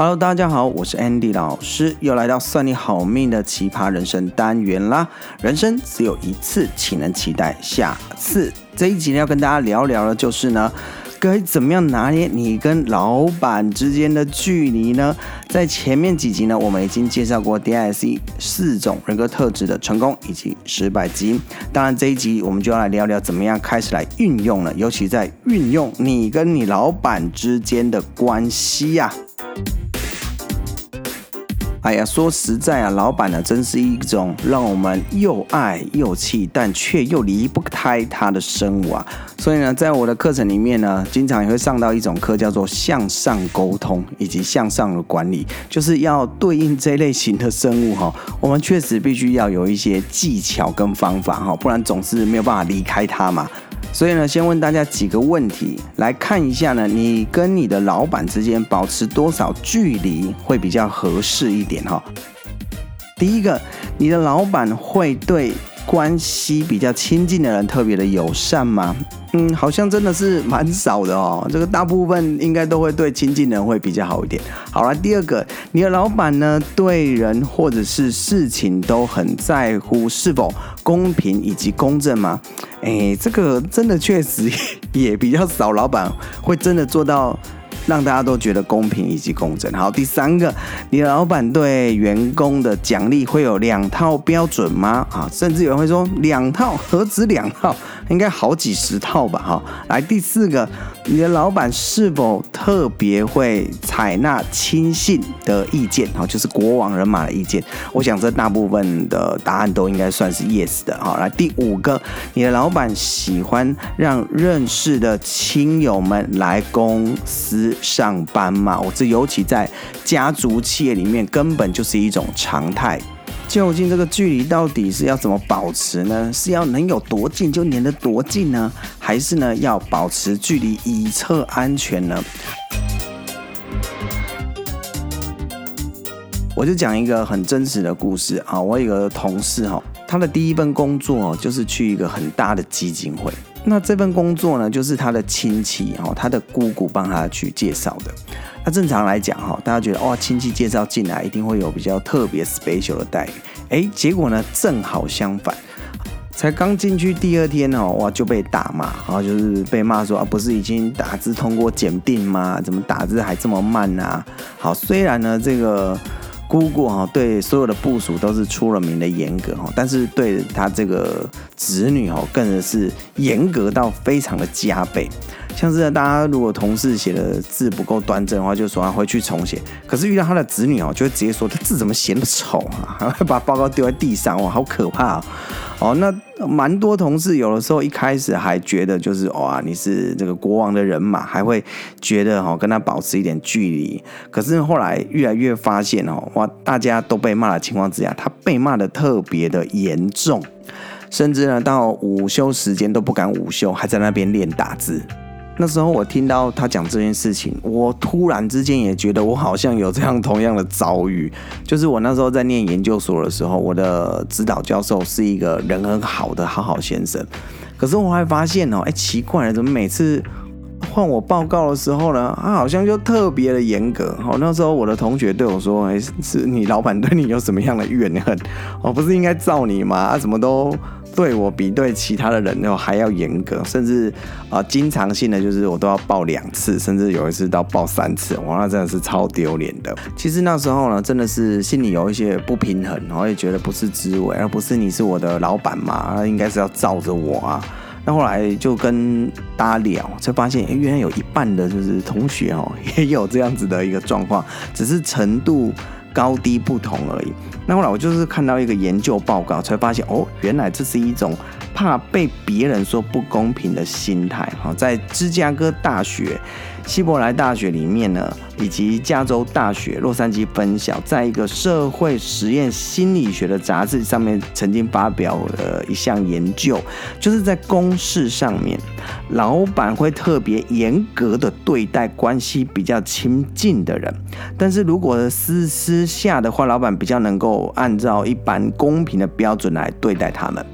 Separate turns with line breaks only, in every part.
Hello，大家好，我是 Andy 老师，又来到算你好命的奇葩人生单元啦。人生只有一次，岂能期待下次？这一集呢，要跟大家聊聊的，就是呢，该怎么样拿捏你跟老板之间的距离呢？在前面几集呢，我们已经介绍过 DISC 四种人格特质的成功以及失败基因。当然，这一集我们就要来聊聊怎么样开始来运用了，尤其在运用你跟你老板之间的关系呀、哎呀，说实在啊，老板呢，真是一种让我们又爱又气，但却又离不开他的生物啊。所以呢，在我的课程里面呢，经常也会上到一种课，叫做向上沟通以及向上的管理，就是要对应这类型的生物哈，我们确实必须要有一些技巧跟方法哈，不然总是没有办法离开他嘛。所以呢，先问大家几个问题，来看一下呢，你跟你的老板之间保持多少距离会比较合适一点哈？第一个，你的老板会对关系比较亲近的人特别的友善吗？嗯，好像真的是蛮少的哦。这个大部分应该都会对亲近人会比较好一点。好了，第二个，你的老板呢，对人或者是事情都很在乎是否公平以及公正吗？哎，这个真的确实 也比较少，老板会真的做到让大家都觉得公平以及公正。好，第三个，你的老板对员工的奖励会有两套标准吗？啊，甚至有人会说两套，何止两套？应该好几十套吧，哈。来，第四个，你的老板是否特别会采纳亲信的意见？哈，就是国王人马的意见。我想这大部分的答案都应该算是 yes 的，哈。来，第五个，你的老板喜欢让认识的亲友们来公司上班吗？我这尤其在家族企业里面，根本就是一种常态。究竟这个距离到底是要怎么保持呢？是要能有多近就粘得多近呢？还是呢要保持距离以策安全呢？我就讲一个很真实的故事啊，我有个同事哈，他的第一份工作就是去一个很大的基金会。那这份工作呢，就是他的亲戚哈，他的姑姑帮他去介绍的。那正常来讲哈，大家觉得哇，亲戚介绍进来一定会有比较特别 special 的待遇。哎，结果呢，正好相反，才刚进去第二天哦，哇，就被打骂，然后就是被骂说啊，不是已经打字通过检定吗？怎么打字还这么慢啊？好，虽然呢，这个。姑姑哈对所有的部署都是出了名的严格哈，但是对他这个子女哈更是严格到非常的加倍。像是大家如果同事写的字不够端正的话，就说他回去重写。可是遇到他的子女哦，就会直接说他字怎么写那么丑啊，还会把报告丢在地上哇，好可怕哦。那蛮多同事有的时候一开始还觉得就是哇，你是这个国王的人马，还会觉得哈跟他保持一点距离。可是后来越来越发现哦，哇，大家都被骂的情况之下，他被骂的特别的严重，甚至呢到午休时间都不敢午休，还在那边练打字。那时候我听到他讲这件事情，我突然之间也觉得我好像有这样同样的遭遇。就是我那时候在念研究所的时候，我的指导教授是一个人很好的好好先生。可是我还发现哦，哎，奇怪了，怎么每次换我报告的时候呢，他好像就特别的严格。好，那时候我的同学对我说：“哎，是你老板对你有什么样的怨恨？我不是应该罩你吗？啊，怎么都……”对我比对其他的人还要严格，甚至啊、经常性的就是我都要报两次，甚至有一次到报三次，哇，那真的是超丢脸的。其实那时候呢，真的是心里有一些不平衡，然后也觉得不是滋味，而不是你是我的老板嘛，那应该是要罩着我啊。那后来就跟大家聊，才发现，哎，原来有一半的就是同学哦，也有这样子的一个状况，只是程度高低不同而已。那后来我就是看到一个研究报告，才发现哦，原来这是一种怕被别人说不公平的心态。哈，在芝加哥大学、希伯来大学里面呢，以及加州大学洛杉矶分校，在一个社会实验心理学的杂志上面，曾经发表了一项研究，就是在公事上面，老板会特别严格的对待关系比较亲近的人，但是如果私私下的话，老板比较能够按照一般公平的标准来对待他们。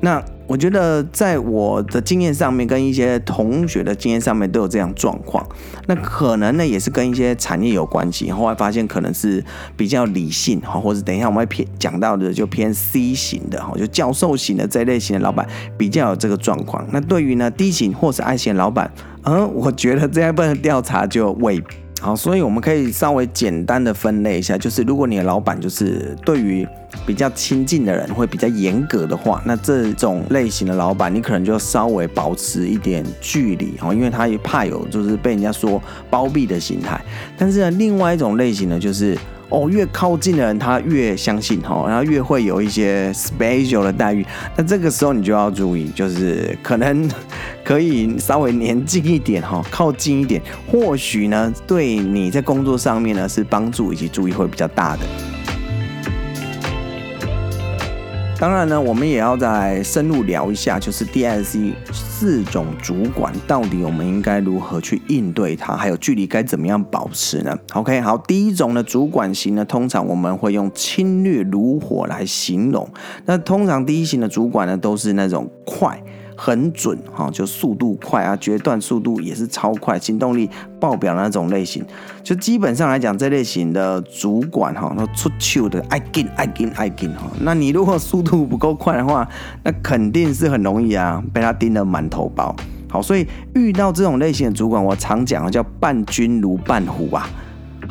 那我觉得在我的经验上面，跟一些同学的经验上面都有这样状况。那可能呢，也是跟一些产业有关系。后来发现可能是比较理性哈，或者等一下我们会偏讲到的就偏 C 型的哈，就教授型的这一类型的老板比较有这个状况。那对于呢 D 型或是 I 型的老板，嗯，我觉得这一份调查就未。好，所以我们可以稍微简单的分类一下，就是如果你的老板就是对于比较亲近的人会比较严格的话，那这种类型的老板，你可能就稍微保持一点距离哦，因为他也怕有就是被人家说包庇的心态。但是呢，另外一种类型呢，就是。哦，越靠近的人，他越相信哈，然后越会有一些 special 的待遇。那这个时候你就要注意，就是可能可以稍微黏近一点哈，靠近一点，或许呢，对你在工作上面呢是帮助以及注意会比较大的。当然呢，我们也要再深入聊一下，就是 DISC 四种主管到底我们应该如何去应对它，还有距离该怎么样保持呢？OK，好，第一种的主管型呢，通常我们会用侵略如火来形容。那通常第一型的主管呢，都是那种快。很准哈，就速度快啊，决断速度也是超快，行动力爆表的那种类型。就基本上来讲，这类型的主管哈，那出糗的爱紧爱紧爱紧哈。那你如果速度不够快的话，那肯定是很容易啊，被他盯得满头包。好，所以遇到这种类型的主管，我常讲啊叫伴君如伴虎啊。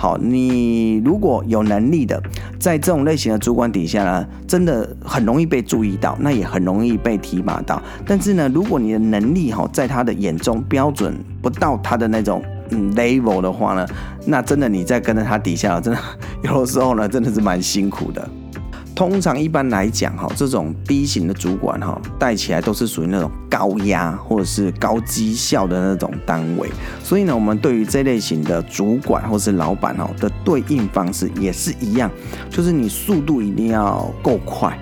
好，你如果有能力的，在这种类型的主管底下呢，真的很容易被注意到，那也很容易被提拔到。但是呢，如果你的能力哈，在他的眼中标准不到他的那种嗯 level 的话呢，那真的你在跟着他底下，真的 有的时候呢，真的是蛮辛苦的。通常一般来讲，哈，这种低型的主管，哈，带起来都是属于那种高压或者是高绩效的那种单位，所以呢，我们对于这类型的主管或是老板，哈的对应方式也是一样，就是你速度一定要够快。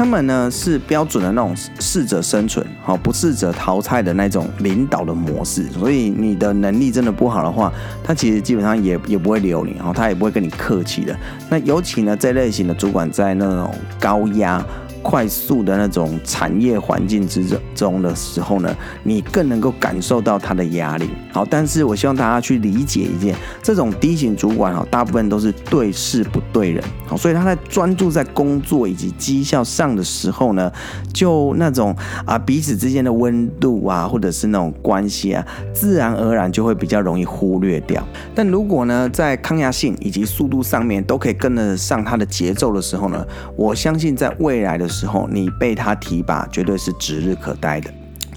他们呢是标准的那种适者生存，好，不适者淘汰的那种领导的模式。所以你的能力真的不好的话，他其实基本上也也不会留你，哦他也不会跟你客气的。那尤其呢，这类型的主管在那种高压。快速的那种产业环境之中的时候呢，你更能够感受到他的压力。好，但是我希望大家去理解一件，这种低型主管哈，大部分都是对事不对人。好，所以他在专注在工作以及绩效上的时候呢，就那种啊彼此之间的温度啊，或者是那种关系啊，自然而然就会比较容易忽略掉。但如果呢，在抗压性以及速度上面都可以跟得上他的节奏的时候呢，我相信在未来的时候，你被他提拔，绝对是指日可待的。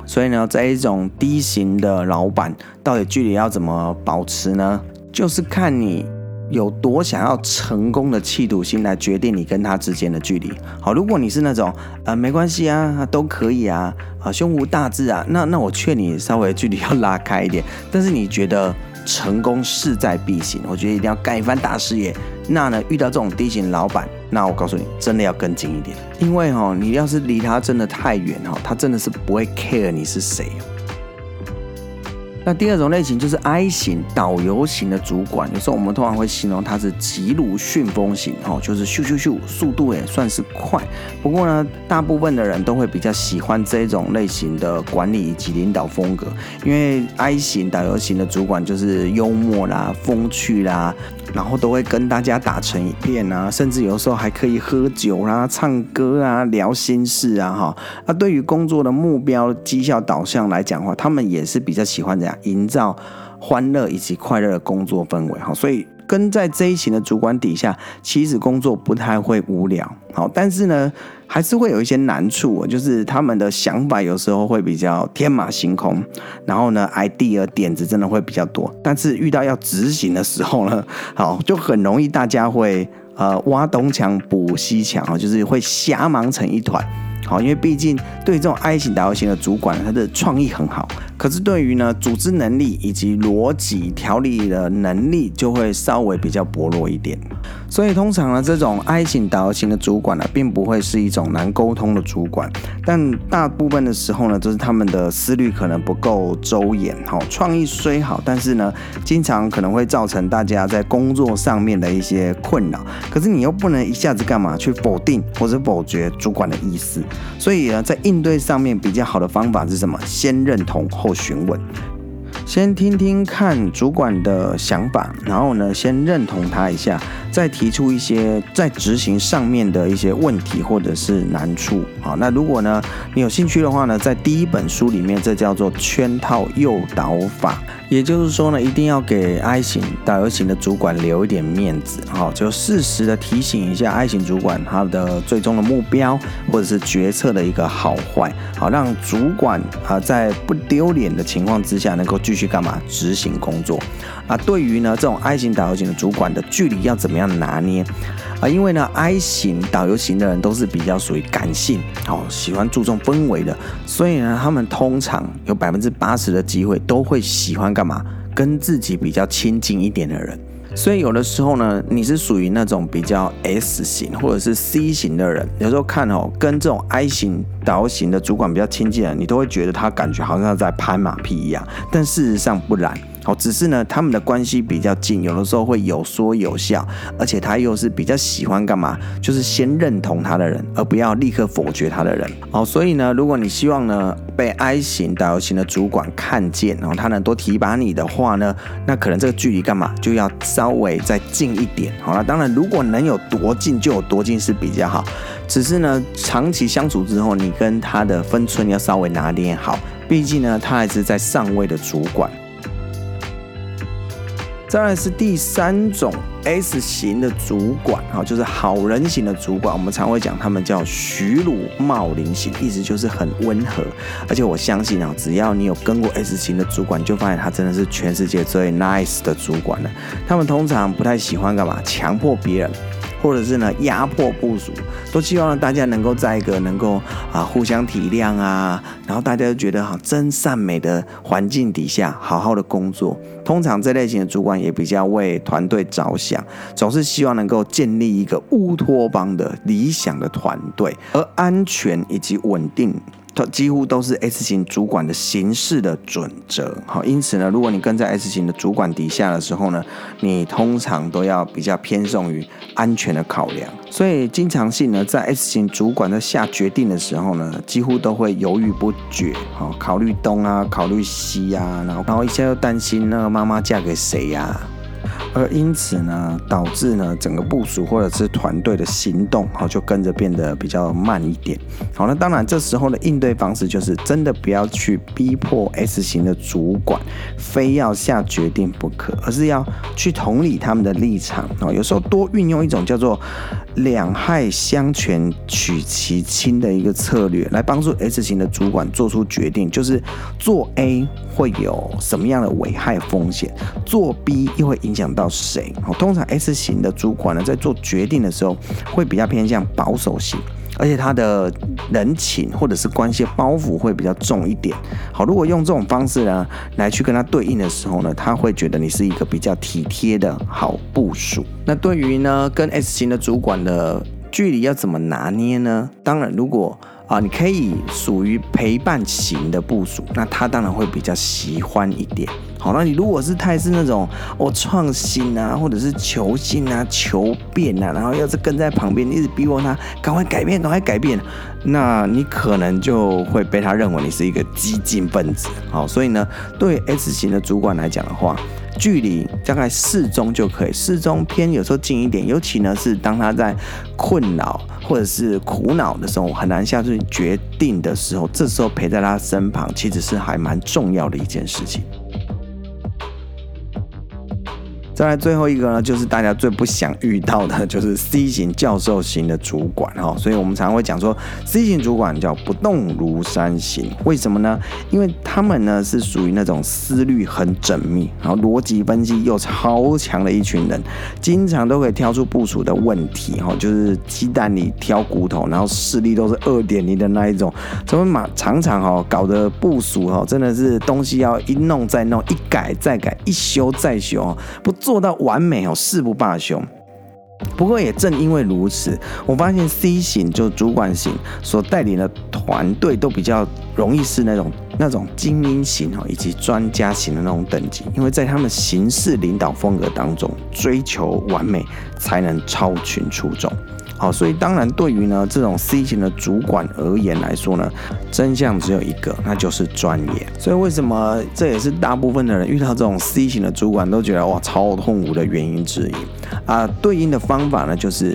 所以呢，这一种低型的老板，到底距离要怎么保持呢？就是看你有多想要成功的企图心来决定你跟他之间的距离。好，如果你是那种呃没关系啊，都可以啊，啊胸无大志啊，那那我劝你稍微距离要拉开一点。但是你觉得？成功势在必行，我觉得一定要干一番大事业。那呢，遇到这种 D 型老板，那我告诉你，真的要跟紧一点，因为哈，你要是离他真的太远哈，他真的是不会 care 你是谁。那第二种类型就是 I 型导游型的主管，有时候我们通常会形容他是急如旋风型，哦，就是咻咻咻，速度也算是快。不过呢，大部分的人都会比较喜欢这种类型的管理以及领导风格，因为 I 型导游型的主管就是幽默啦、风趣啦。然后都会跟大家打成一片啊，甚至有时候还可以喝酒啦、啊、唱歌啊、聊心事啊，哈。那对于工作的目标、绩效导向来讲的话，他们也是比较喜欢这样营造欢乐以及快乐的工作氛围，哈。所以。跟在这一型的主管底下，其实工作不太会无聊，好，但是呢，还是会有一些难处，就是他们的想法有时候会比较天马行空，然后呢，idea 点子真的会比较多，但是遇到要执行的时候呢，好，就很容易大家会呃挖东墙补西墙啊，就是会瞎忙成一团。好，因为毕竟对这种 I 型导游型的主管，他的创意很好，可是对于呢组织能力以及逻辑条理的能力就会稍微比较薄弱一点。所以通常呢，这种 I 型导型的主管呢，并不会是一种难沟通的主管，但大部分的时候呢，就是他们的思虑可能不够周延。好，创意虽好，但是呢，经常可能会造成大家在工作上面的一些困扰。可是你又不能一下子干嘛去否定或者否决主管的意思。所以呢，在应对上面比较好的方法是什么？先认同后询问。先听听看主管的想法，然后呢，先认同他一下，再提出一些在执行上面的一些问题或者是难处。好，那如果呢，你有兴趣的话呢，在第一本书里面，这叫做圈套诱导法。也就是说呢，一定要给 I 型导游型的主管留一点面子，好，就适时的提醒一下 I 型主管他的最终的目标或者是决策的一个好坏，好，让主管啊在不丢脸的情况之下能够继续干嘛执行工作啊。对于呢这种 I 型导游型的主管的距离要怎么样拿捏啊？因为呢 I 型导游型的人都是比较属于感性，好，喜欢注重氛围的，所以呢他们通常有百分之八十的机会都会喜欢干。干嘛？跟自己比较亲近一点的人，所以有的时候呢，你是属于那种比较 S 型或者是 C 型的人，有时候看哦，跟这种 I 型导型的主管比较亲近的人，你都会觉得他感觉好像在拍马屁一样，但事实上不然。好，只是呢，他们的关系比较近，有的时候会有说有笑，而且他又是比较喜欢干嘛？就是先认同他的人，而不要立刻否决他的人。好，所以呢，如果你希望呢被 I 型导游型的主管看见，然后他能多提拔你的话呢，那可能这个距离干嘛就要稍微再近一点。好了，当然如果能有多近就有多近是比较好，只是呢，长期相处之后，你跟他的分寸要稍微拿捏好，毕竟呢，他还是在上位的主管。当然是第三种 S 型的主管，啊，就是好人型的主管。我们常会讲他们叫徐鲁茂林型，意思就是很温和。而且我相信啊，只要你有跟过 S 型的主管，你就发现他真的是全世界最 nice 的主管了。他们通常不太喜欢干嘛，强迫别人。或者是呢，压迫部署，都希望大家能够在一个能够啊互相体谅啊，然后大家都觉得好真善美的环境底下好好的工作。通常这类型的主管也比较为团队着想，总是希望能够建立一个乌托邦的理想的团队，而安全以及稳定。它几乎都是 S 型主管的行事的准则，好，因此呢，如果你跟在 S 型的主管底下的时候呢，你通常都要比较偏重于安全的考量，所以经常性呢，在 S 型主管在下决定的时候呢，几乎都会犹豫不决，好，考虑东啊，考虑西啊，然后然后一下又担心那个妈妈嫁给谁呀？而因此呢，导致呢整个部署或者是团队的行动，好，就跟着变得比较慢一点。好，那当然这时候的应对方式就是真的不要去逼迫 S 型的主管非要下决定不可，而是要去同理他们的立场。啊，有时候多运用一种叫做两害相权取其轻的一个策略，来帮助 S 型的主管做出决定，就是做 A 会有什么样的危害风险，做 B 又会影响到谁？通常 S 型的主管呢，在做决定的时候，会比较偏向保守型，而且他的人情或者是关系包袱会比较重一点。好，如果用这种方式呢，来去跟他对应的时候呢，他会觉得你是一个比较体贴的好部属。那对于呢，跟 S 型的主管的距离要怎么拿捏呢？当然，如果啊，你可以属于陪伴型的部署，那他当然会比较喜欢一点。好，那你如果是太是那种哦创新啊，或者是求新啊、求变啊，然后要是跟在旁边一直逼迫他赶快改变、赶快改变，那你可能就会被他认为你是一个激进分子。好，所以呢，对 S 型的主管来讲的话，距离大概适中就可以，适中偏有时候近一点，尤其呢是当他在困扰或者是苦恼的时候，很难下决定的时候，这时候陪在他身旁，其实是还蛮重要的一件事情。再来最后一个呢，就是大家最不想遇到的，就是 C 型教授型的主管哈。所以我们常常会讲说，C 型主管叫不动如山型。为什么呢？因为他们呢是属于那种思虑很缜密，然后逻辑分析又超强的一群人，经常都可以挑出部署的问题哈，就是鸡蛋里挑骨头，然后视力都是二点零的那一种。怎么嘛，常常哈搞得部署哈真的是东西要一弄再弄，一改再改，一修再修，不。做做到完美哦，誓不罢休。不过也正因为如此，我发现 C 型就主管型所带领的团队都比较容易是那种那种精英型哦，以及专家型的那种等级，因为在他们行事领导风格当中，追求完美才能超群出众。好，所以当然对于呢这种 C 型的主管而言来说呢，真相只有一个，那就是专业。所以为什么这也是大部分的人遇到这种 C 型的主管都觉得哇超痛苦的原因之一啊？对应的方法呢，就是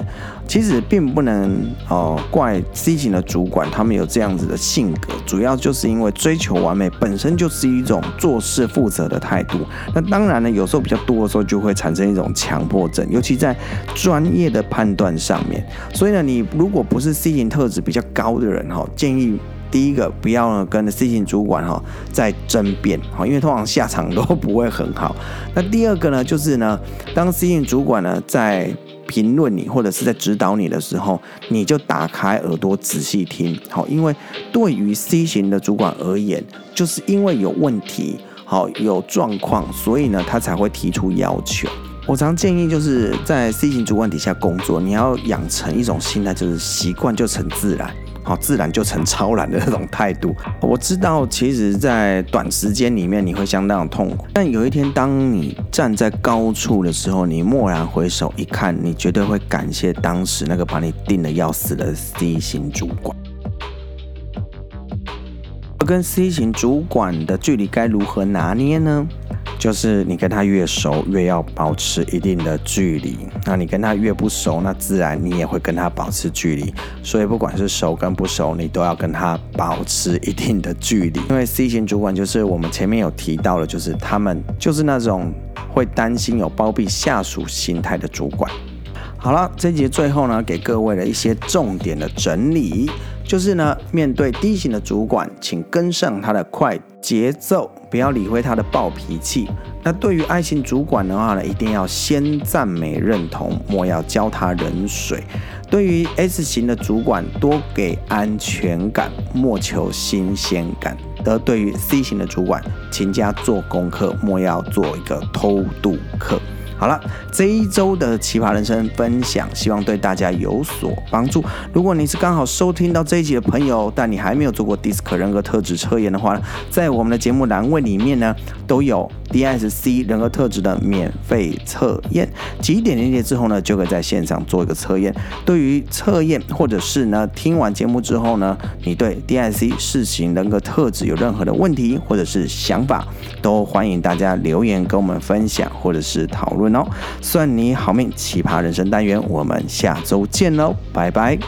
其实并不能哦、怪 C 型的主管他们有这样子的性格，主要就是因为追求完美本身就是一种做事负责的态度。那当然呢，有时候比较多的时候就会产生一种强迫症，尤其在专业的判断上面。所以呢，你如果不是 C 型特质比较高的人哈，建议第一个不要呢跟 C 型主管哈在争辩哈，因为通常下场都不会很好。那第二个呢，就是呢，当 C 型主管呢在评论你或者是在指导你的时候，你就打开耳朵仔细听好，因为对于 C 型的主管而言，就是因为有问题好有状况，所以呢他才会提出要求。我常建议就是在 C 型主管底下工作，你要养成一种心态，就是习惯就成自然，好，自然就成超然的那种态度。我知道，其实，在短时间里面你会相当痛苦，但有一天当你站在高处的时候，你蓦然回首一看，你绝对会感谢当时那个把你定的要死的 C 型主管。跟 C 型主管的距离该如何拿捏呢？就是你跟他越熟，越要保持一定的距离。那你跟他越不熟，那自然你也会跟他保持距离。所以不管是熟跟不熟，你都要跟他保持一定的距离。因为 C 型主管就是我们前面有提到的，就是他们就是那种会担心有包庇下属心态的主管。好了，这节最后呢，给各位的一些重点的整理，就是呢，面对 D 型的主管，请跟上他的快节奏，不要理会他的暴脾气。那对于爱情主管的话呢，一定要先赞美认同，莫要浇他人水。对于 S 型的主管，多给安全感，莫求新鲜感。而对于 C 型的主管，请加做功课，莫要做一个偷渡客。好了，这一周的奇葩人生分享，希望对大家有所帮助。如果你是刚好收听到这一集的朋友，但你还没有做过 DISC 人格特质测验的话呢，在我们的节目栏位里面呢，都有 DISC 人格特质的免费测验。几点链接之后呢，就可以在线上做一个测验。对于测验，或者是呢听完节目之后呢，你对 DISC 事情人格特质有任何的问题或者是想法，都欢迎大家留言跟我们分享，或者是讨论。算你好命，奇葩人生单元，我们下周见喽，拜拜。